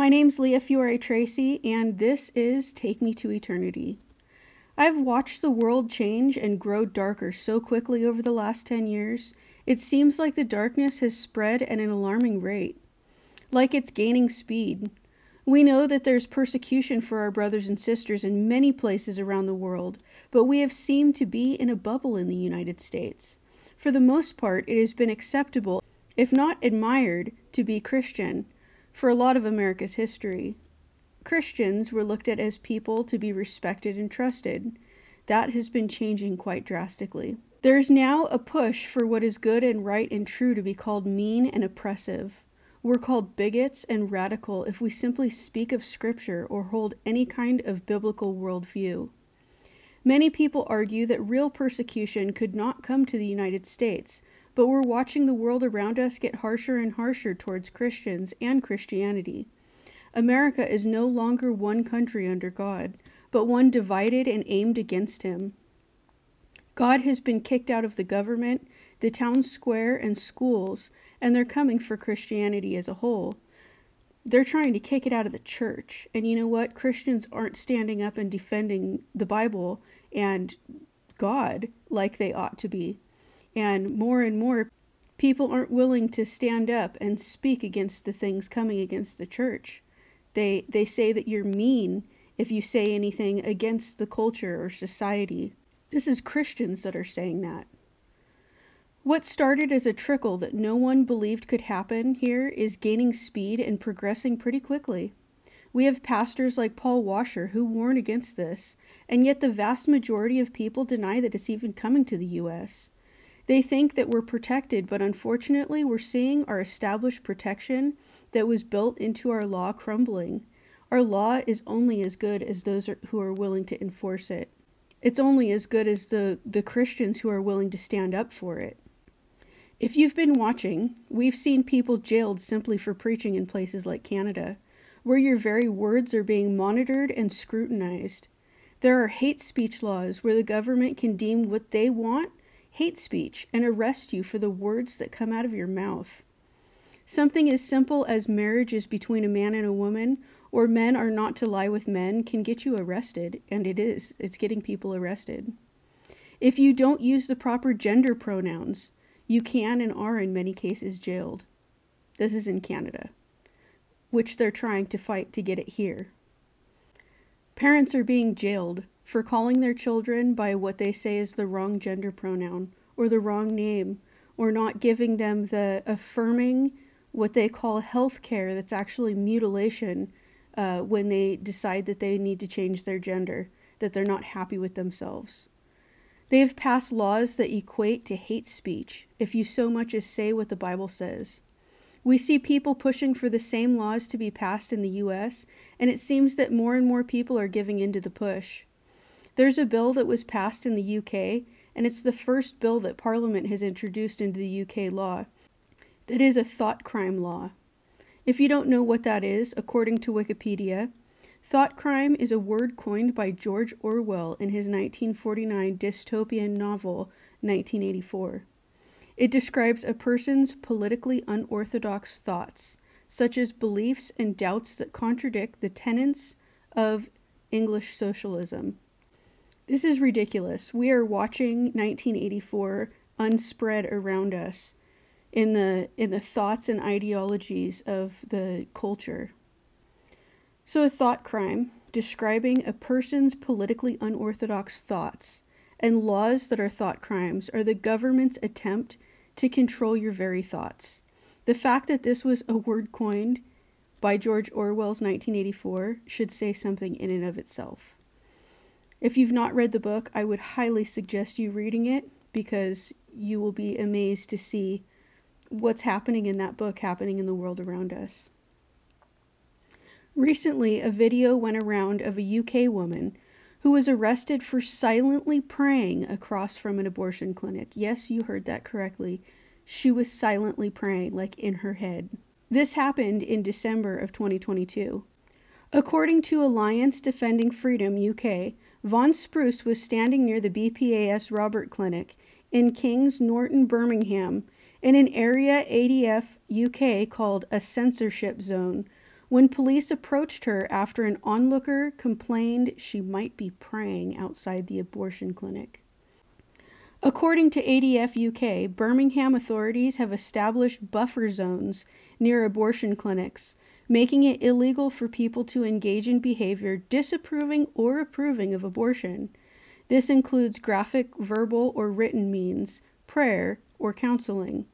My name's Leah Fiore Tracy, and this is Take Me to Eternity. I've watched the world change and grow darker so quickly over the last 10 years, it seems like the darkness has spread at an alarming rate, like it's gaining speed. We know that there's persecution for our brothers and sisters in many places around the world, but we have seemed to be in a bubble in the United States. For the most part, it has been acceptable, if not admired, to be Christian for a lot of America's history. Christians were looked at as people to be respected and trusted. That has been changing quite drastically. There is now a push for what is good and right and true to be called mean and oppressive. We're called bigots and radical if we simply speak of Scripture or hold any kind of biblical worldview. Many people argue that real persecution could not come to the United States but we're watching the world around us get harsher and harsher towards Christians and Christianity. America is no longer one country under God, but one divided and aimed against Him. God has been kicked out of the government, the town square, and schools, and they're coming for Christianity as a whole. They're trying to kick it out of the church. And you know what? Christians aren't standing up and defending the Bible and God like they ought to be. And more and more people aren't willing to stand up and speak against the things coming against the church. They they say that you're mean if you say anything against the culture or society. This is Christians that are saying that. What started as a trickle that no one believed could happen here is gaining speed and progressing pretty quickly. We have pastors like Paul Washer who warn against this, and yet the vast majority of people deny that it's even coming to the U.S. They think that we're protected, but unfortunately, we're seeing our established protection that was built into our law crumbling. Our law is only as good as those who are willing to enforce it. It's only as good as the, the Christians who are willing to stand up for it. If you've been watching, we've seen people jailed simply for preaching in places like Canada, where your very words are being monitored and scrutinized. There are hate speech laws where the government can deem what they want hate speech and arrest you for the words that come out of your mouth. Something as simple as marriage is between a man and a woman, or men are not to lie with men, can get you arrested, and it is. It's getting people arrested. If you don't use the proper gender pronouns, you can and are in many cases jailed. This is in Canada, which they're trying to fight to get it here. Parents are being jailed for calling their children by what they say is the wrong gender pronoun or the wrong name or not giving them the affirming what they call health care that's actually mutilation uh, when they decide that they need to change their gender, that they're not happy with themselves. They have passed laws that equate to hate speech if you so much as say what the Bible says. We see people pushing for the same laws to be passed in the US, and it seems that more and more people are giving in to the push. There's a bill that was passed in the UK, and it's the first bill that Parliament has introduced into the UK law. That is a thought crime law. If you don't know what that is, according to Wikipedia, thought crime is a word coined by George Orwell in his 1949 dystopian novel 1984. It describes a person's politically unorthodox thoughts, such as beliefs and doubts that contradict the tenets of English socialism. This is ridiculous. We are watching 1984 unspread around us in the in the thoughts and ideologies of the culture. So a thought crime describing a person's politically unorthodox thoughts and laws that are thought crimes are the government's attempt to control your very thoughts. The fact that this was a word coined by George Orwell's 1984 should say something in and of itself. If you've not read the book, I would highly suggest you reading it because you will be amazed to see what's happening in that book happening in the world around us. Recently, a video went around of a UK woman who was arrested for silently praying across from an abortion clinic. Yes, you heard that correctly. She was silently praying, like in her head. This happened in December of 2022. According to Alliance Defending Freedom UK, Vaughan Spruce was standing near the BPAS Robert Clinic in Kings Norton, Birmingham, in an area ADF UK called a censorship zone, when police approached her after an onlooker complained she might be praying outside the abortion clinic. According to ADF UK, Birmingham authorities have established buffer zones near abortion clinics, making it illegal for people to engage in behavior disapproving or approving of abortion. This includes graphic, verbal, or written means, prayer, or counseling.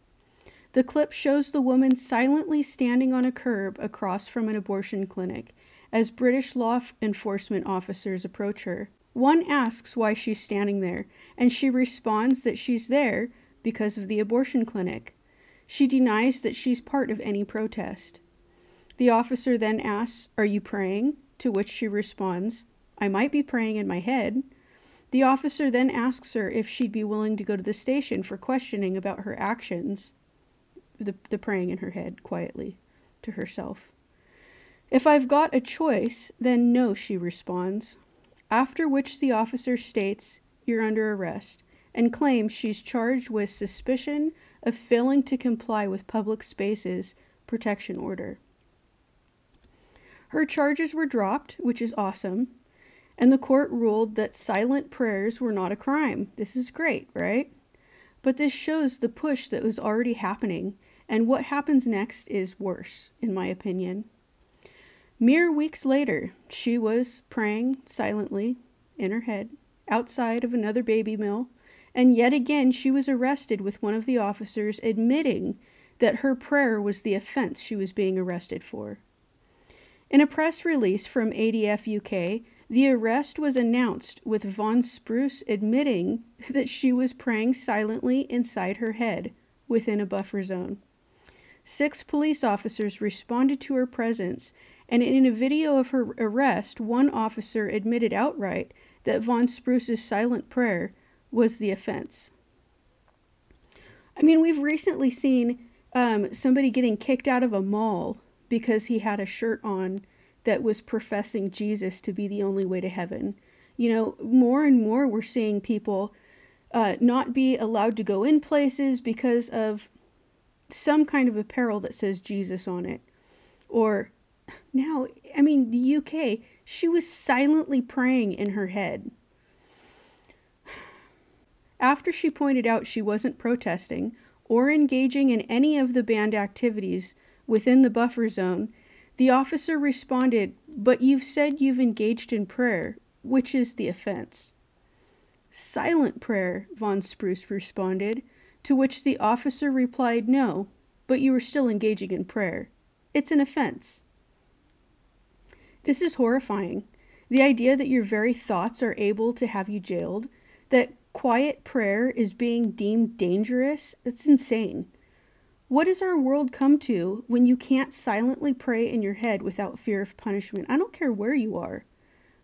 The clip shows the woman silently standing on a curb across from an abortion clinic as British law enforcement officers approach her. One asks why she's standing there, and she responds that she's there because of the abortion clinic. She denies that she's part of any protest. The officer then asks, Are you praying? To which she responds, I might be praying in my head. The officer then asks her if she'd be willing to go to the station for questioning about her actions the, the praying in her head quietly to herself. If I've got a choice, then no, she responds. After which the officer states, You're under arrest, and claims she's charged with suspicion of failing to comply with public spaces protection order. Her charges were dropped, which is awesome, and the court ruled that silent prayers were not a crime. This is great, right? But this shows the push that was already happening and what happens next is worse, in my opinion. Mere weeks later, she was praying silently in her head outside of another baby mill, and yet again she was arrested with one of the officers admitting that her prayer was the offense she was being arrested for. In a press release from ADF UK, the arrest was announced with Vaughan Spruce admitting that she was praying silently inside her head within a buffer zone. Six police officers responded to her presence, and in a video of her arrest, one officer admitted outright that Vaughan Spruce's silent prayer was the offense. I mean, we've recently seen um, somebody getting kicked out of a mall because he had a shirt on that was professing Jesus to be the only way to heaven. You know, more and more we're seeing people uh, not be allowed to go in places because of some kind of apparel that says Jesus on it. Or now, I mean, the UK, she was silently praying in her head. After she pointed out she wasn't protesting or engaging in any of the banned activities within the buffer zone, the officer responded, But you've said you've engaged in prayer, which is the offense. Silent prayer, Vaughan Spruce responded to which the officer replied, No, but you are still engaging in prayer. It's an offense. This is horrifying. The idea that your very thoughts are able to have you jailed, that quiet prayer is being deemed dangerous, it's insane. What does our world come to when you can't silently pray in your head without fear of punishment? I don't care where you are.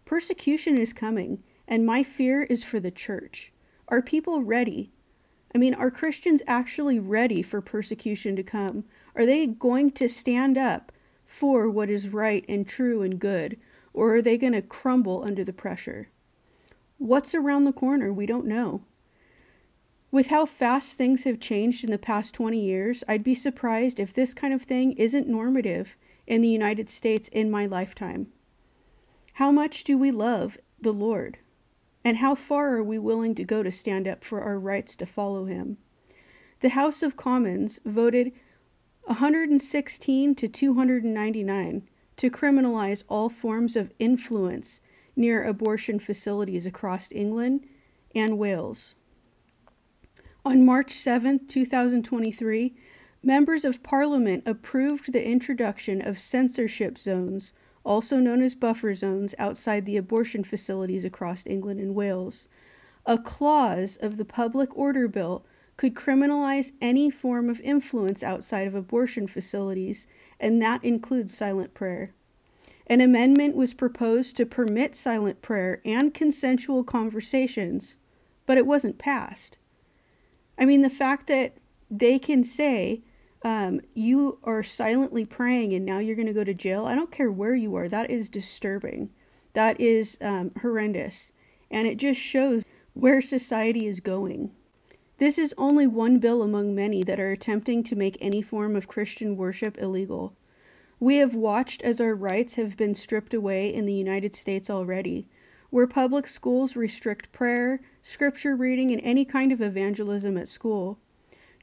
Persecution is coming, and my fear is for the church. Are people ready I mean, are Christians actually ready for persecution to come? Are they going to stand up for what is right and true and good? Or are they going to crumble under the pressure? What's around the corner? We don't know. With how fast things have changed in the past 20 years, I'd be surprised if this kind of thing isn't normative in the United States in my lifetime. How much do we love the Lord? And how far are we willing to go to stand up for our rights to follow him? The House of Commons voted 116 to 299 to criminalize all forms of influence near abortion facilities across England and Wales. On March 7, 2023, members of Parliament approved the introduction of censorship zones also known as buffer zones, outside the abortion facilities across England and Wales. A clause of the Public Order Bill could criminalize any form of influence outside of abortion facilities, and that includes silent prayer. An amendment was proposed to permit silent prayer and consensual conversations, but it wasn't passed. I mean, the fact that they can say um, you are silently praying and now you're going to go to jail. I don't care where you are. That is disturbing. That is um, horrendous. And it just shows where society is going. This is only one bill among many that are attempting to make any form of Christian worship illegal. We have watched as our rights have been stripped away in the United States already, where public schools restrict prayer, scripture reading, and any kind of evangelism at school.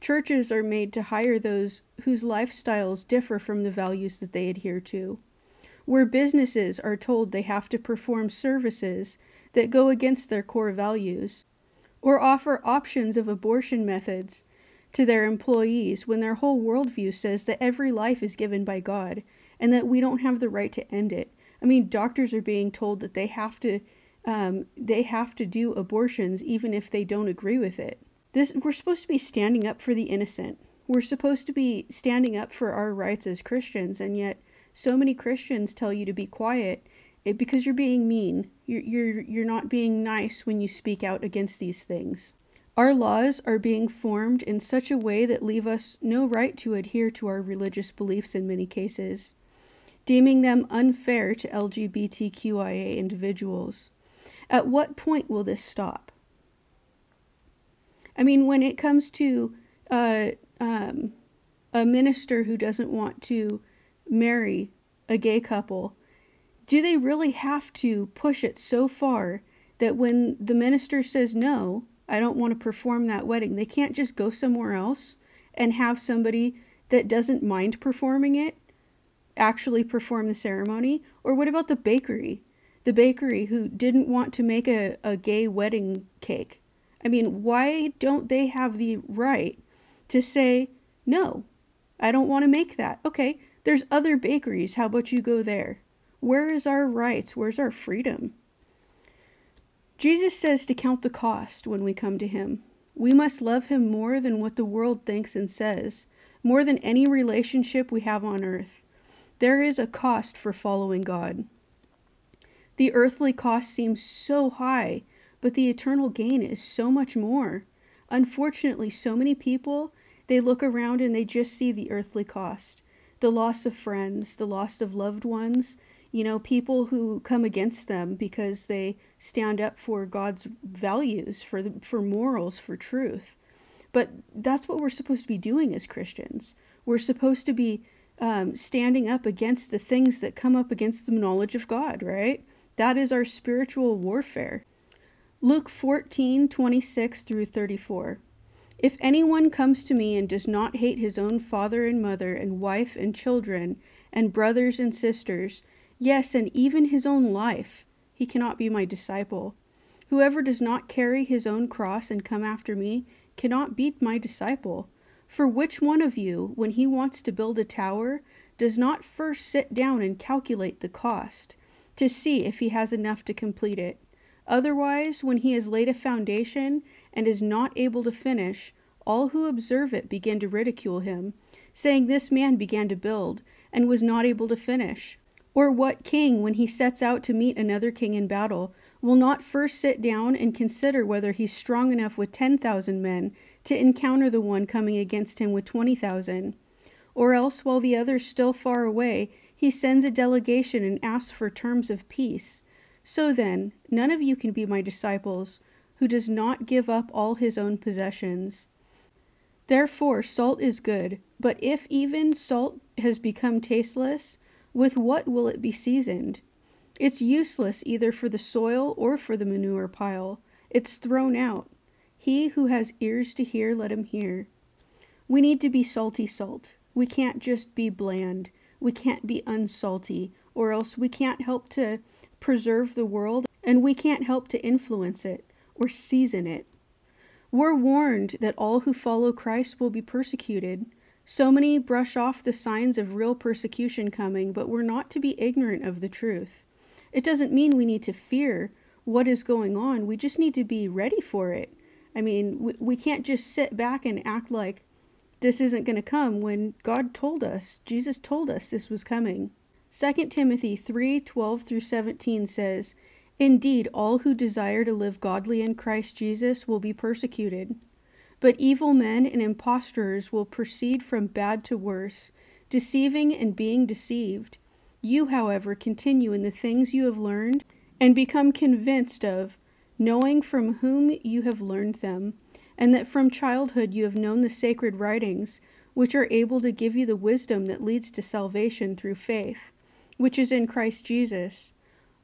Churches are made to hire those whose lifestyles differ from the values that they adhere to. Where businesses are told they have to perform services that go against their core values, or offer options of abortion methods to their employees when their whole worldview says that every life is given by God and that we don't have the right to end it. I mean, doctors are being told that they have to um, they have to do abortions even if they don't agree with it. This we're supposed to be standing up for the innocent. We're supposed to be standing up for our rights as Christians, and yet so many Christians tell you to be quiet it, because you're being mean. You're, you're you're not being nice when you speak out against these things. Our laws are being formed in such a way that leave us no right to adhere to our religious beliefs in many cases, deeming them unfair to LGBTQIA individuals. At what point will this stop? I mean, when it comes to uh, um, a minister who doesn't want to marry a gay couple, do they really have to push it so far that when the minister says no, I don't want to perform that wedding. They can't just go somewhere else and have somebody that doesn't mind performing it actually perform the ceremony. Or what about the bakery? The bakery who didn't want to make a, a gay wedding cake. I mean, why don't they have the right to say, no, I don't want to make that? Okay, there's other bakeries. How about you go there? Where is our rights? Where's our freedom? Jesus says to count the cost when we come to Him. We must love Him more than what the world thinks and says, more than any relationship we have on earth. There is a cost for following God. The earthly cost seems so high, but the eternal gain is so much more. Unfortunately, so many people, they look around and they just see the earthly cost the loss of friends, the loss of loved ones, you know, people who come against them because they stand up for God's values, for the, for morals, for truth. But that's what we're supposed to be doing as Christians. We're supposed to be um, standing up against the things that come up against the knowledge of God, right? That is our spiritual warfare. Luke 14, 26 through 34. If anyone comes to me and does not hate his own father and mother, and wife and children, and brothers and sisters, yes, and even his own life, he cannot be my disciple. Whoever does not carry his own cross and come after me cannot be my disciple. For which one of you, when he wants to build a tower, does not first sit down and calculate the cost, to see if he has enough to complete it? Otherwise, when he has laid a foundation and is not able to finish, all who observe it begin to ridicule him, saying, This man began to build, and was not able to finish. Or what king, when he sets out to meet another king in battle, will not first sit down and consider whether he's strong enough with ten thousand men to encounter the one coming against him with twenty thousand? Or else, while the other's still far away, he sends a delegation and asks for terms of peace. So then, none of you can be my disciples who does not give up all his own possessions. Therefore, salt is good, but if even salt has become tasteless, with what will it be seasoned? It's useless either for the soil or for the manure pile. It's thrown out. He who has ears to hear, let him hear. We need to be salty salt. We can't just be bland. We can't be unsalty, or else we can't help to preserve the world and we can't help to influence it or season it. We're warned that all who follow Christ will be persecuted. So many brush off the signs of real persecution coming, but we're not to be ignorant of the truth. It doesn't mean we need to fear what is going on, we just need to be ready for it. I mean, we, we can't just sit back and act like this isn't going to come when God told us, Jesus told us this was coming. 2 Timothy 3 12 through 17 says, Indeed, all who desire to live godly in Christ Jesus will be persecuted. But evil men and impostors will proceed from bad to worse, deceiving and being deceived. You, however, continue in the things you have learned and become convinced of, knowing from whom you have learned them, and that from childhood you have known the sacred writings, which are able to give you the wisdom that leads to salvation through faith, which is in Christ Jesus.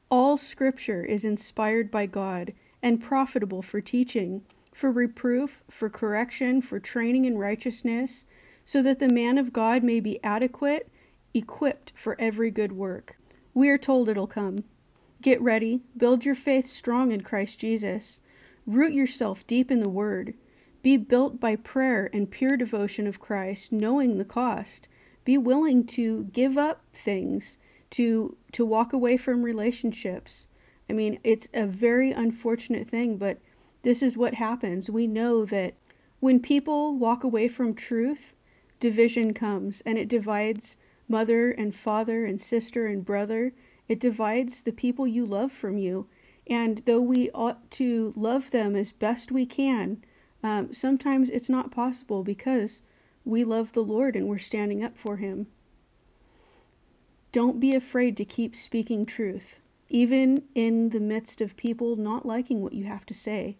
All Scripture is inspired by God and profitable for teaching, for reproof, for correction, for training in righteousness, so that the man of God may be adequate, equipped for every good work. We are told it'll come. Get ready, build your faith strong in Christ Jesus, root yourself deep in the Word. Be built by prayer and pure devotion of Christ, knowing the cost. Be willing to give up things, to to walk away from relationships. I mean, it's a very unfortunate thing, but this is what happens. We know that when people walk away from truth, division comes and it divides mother and father and sister and brother. It divides the people you love from you. And though we ought to love them as best we can, um, sometimes it's not possible because we love the Lord and we're standing up for Him. Don't be afraid to keep speaking truth, even in the midst of people not liking what you have to say.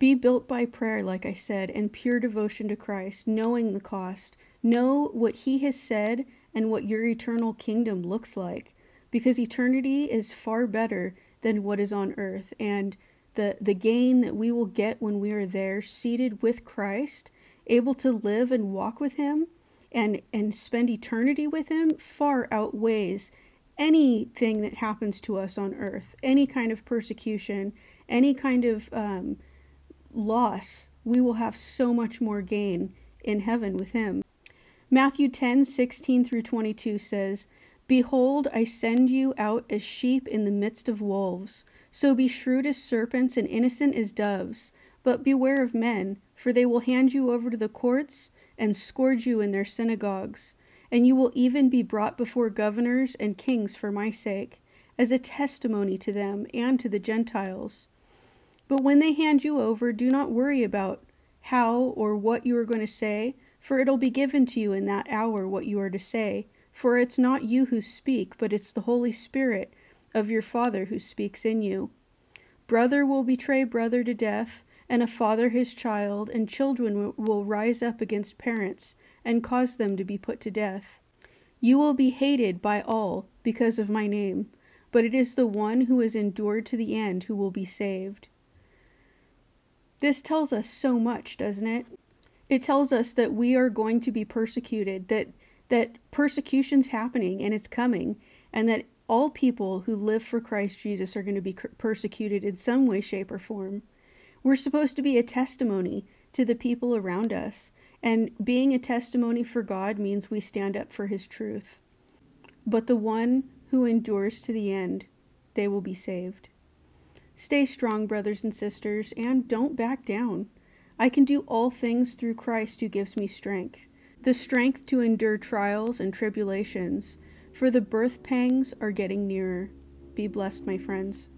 Be built by prayer, like I said, and pure devotion to Christ, knowing the cost. Know what He has said and what your eternal kingdom looks like, because eternity is far better than what is on earth. And the, the gain that we will get when we are there, seated with Christ, able to live and walk with Him and, and spend eternity with Him, far outweighs anything that happens to us on earth, any kind of persecution, any kind of um, loss. We will have so much more gain in heaven with Him. Matthew 10 16 through 22 says, Behold, I send you out as sheep in the midst of wolves. So be shrewd as serpents and innocent as doves. But beware of men, for they will hand you over to the courts and scourge you in their synagogues. And you will even be brought before governors and kings for my sake, as a testimony to them and to the Gentiles. But when they hand you over, do not worry about how or what you are going to say, for it'll be given to you in that hour what you are to say. For it's not you who speak, but it's the Holy Spirit of your Father who speaks in you. Brother will betray brother to death, and a father his child, and children will rise up against parents and cause them to be put to death. You will be hated by all because of my name, but it is the one who has endured to the end who will be saved. This tells us so much, doesn't it? It tells us that we are going to be persecuted, that that persecution's happening and it's coming, and that all people who live for Christ Jesus are going to be persecuted in some way, shape, or form. We're supposed to be a testimony to the people around us, and being a testimony for God means we stand up for His truth. But the one who endures to the end, they will be saved. Stay strong, brothers and sisters, and don't back down. I can do all things through Christ who gives me strength the strength to endure trials and tribulations for the birth pangs are getting nearer. Be blessed, my friends.